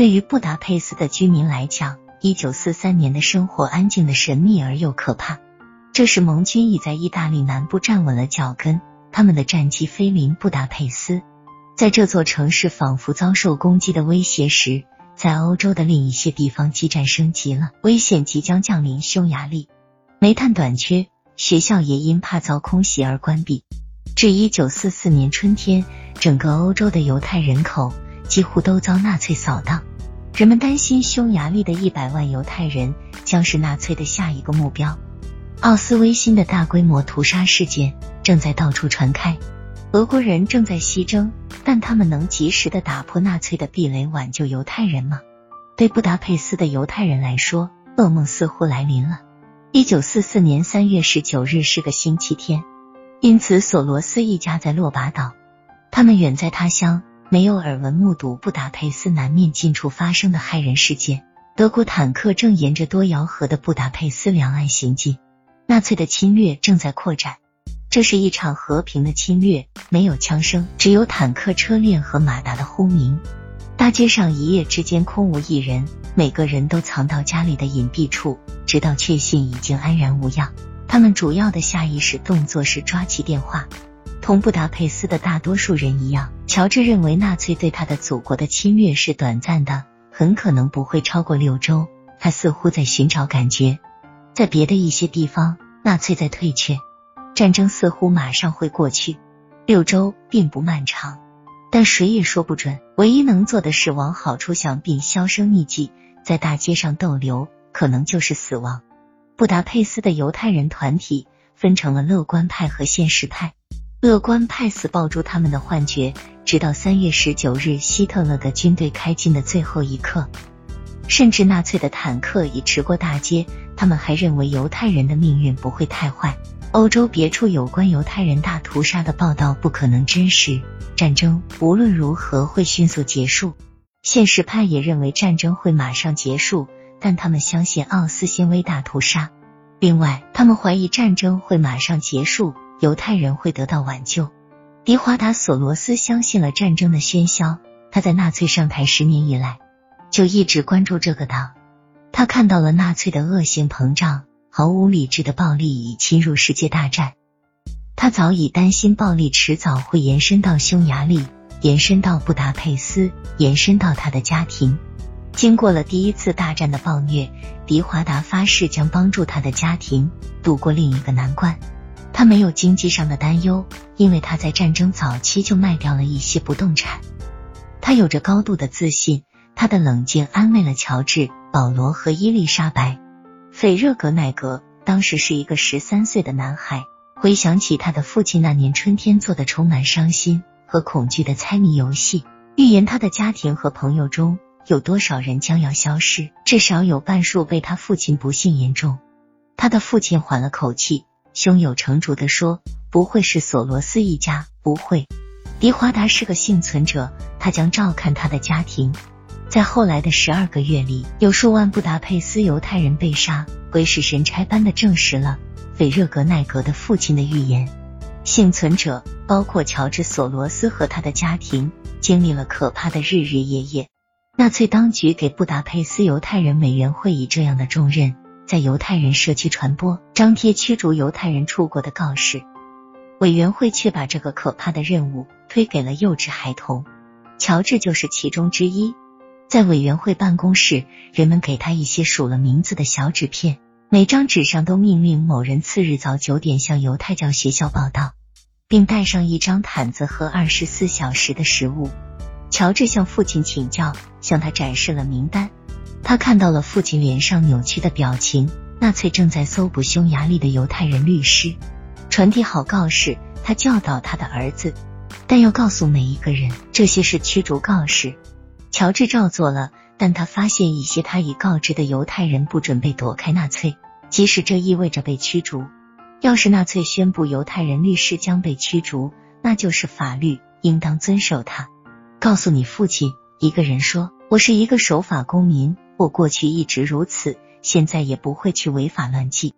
对于布达佩斯的居民来讲，一九四三年的生活安静的神秘而又可怕。这时盟军已在意大利南部站稳了脚跟，他们的战机飞临布达佩斯。在这座城市仿佛遭受攻击的威胁时，在欧洲的另一些地方，激战升级了，危险即将降临匈牙利。煤炭短缺，学校也因怕遭空袭而关闭。至一九四四年春天，整个欧洲的犹太人口几乎都遭纳粹扫荡。人们担心匈牙利的一百万犹太人将是纳粹的下一个目标。奥斯威辛的大规模屠杀事件正在到处传开，俄国人正在西征，但他们能及时的打破纳粹的壁垒，挽救犹太人吗？对布达佩斯的犹太人来说，噩梦似乎来临了。一九四四年三月十九日是个星期天，因此索罗斯一家在洛巴岛，他们远在他乡。没有耳闻目睹布达佩斯南面近处发生的骇人事件。德国坦克正沿着多瑙河的布达佩斯两岸行进，纳粹的侵略正在扩展。这是一场和平的侵略，没有枪声，只有坦克车链和马达的轰鸣。大街上一夜之间空无一人，每个人都藏到家里的隐蔽处，直到确信已经安然无恙。他们主要的下意识动作是抓起电话。同布达佩斯的大多数人一样，乔治认为纳粹对他的祖国的侵略是短暂的，很可能不会超过六周。他似乎在寻找感觉，在别的一些地方，纳粹在退却，战争似乎马上会过去。六周并不漫长，但谁也说不准。唯一能做的是往好处想，并销声匿迹，在大街上逗留，可能就是死亡。布达佩斯的犹太人团体分成了乐观派和现实派。乐观派死抱住他们的幻觉，直到三月十九日希特勒的军队开进的最后一刻。甚至纳粹的坦克已驰过大街，他们还认为犹太人的命运不会太坏。欧洲别处有关犹太人大屠杀的报道不可能真实，战争无论如何会迅速结束。现实派也认为战争会马上结束，但他们相信奥斯辛威大屠杀。另外，他们怀疑战争会马上结束。犹太人会得到挽救。迪华达索罗斯相信了战争的喧嚣。他在纳粹上台十年以来，就一直关注这个党。他看到了纳粹的恶性膨胀，毫无理智的暴力已侵入世界大战。他早已担心暴力迟早会延伸到匈牙利，延伸到布达佩斯，延伸到他的家庭。经过了第一次大战的暴虐，迪华达发誓将帮助他的家庭度过另一个难关。他没有经济上的担忧，因为他在战争早期就卖掉了一些不动产。他有着高度的自信，他的冷静安慰了乔治、保罗和伊丽莎白。斐热格奈格当时是一个十三岁的男孩，回想起他的父亲那年春天做的充满伤心和恐惧的猜谜游戏，预言他的家庭和朋友中有多少人将要消失，至少有半数被他父亲不幸言中。他的父亲缓了口气。胸有成竹的说：“不会是索罗斯一家，不会。迪华达是个幸存者，他将照看他的家庭。在后来的十二个月里，有数万布达佩斯犹太人被杀。鬼使神差般的证实了斐热格奈格的父亲的预言。幸存者包括乔治索罗斯和他的家庭，经历了可怕的日日夜夜。纳粹当局给布达佩斯犹太人委员会以这样的重任。”在犹太人社区传播、张贴驱逐犹太人出国的告示，委员会却把这个可怕的任务推给了幼稚孩童。乔治就是其中之一。在委员会办公室，人们给他一些数了名字的小纸片，每张纸上都命令某人次日早九点向犹太教学校报道，并带上一张毯子和二十四小时的食物。乔治向父亲请教，向他展示了名单。他看到了父亲脸上扭曲的表情。纳粹正在搜捕匈牙利的犹太人律师，传递好告示。他教导他的儿子，但要告诉每一个人，这些是驱逐告示。乔治照做了，但他发现一些他已告知的犹太人不准备躲开纳粹，即使这意味着被驱逐。要是纳粹宣布犹太人律师将被驱逐，那就是法律，应当遵守它。告诉你父亲，一个人说：“我是一个守法公民。”我过去一直如此，现在也不会去违法乱纪。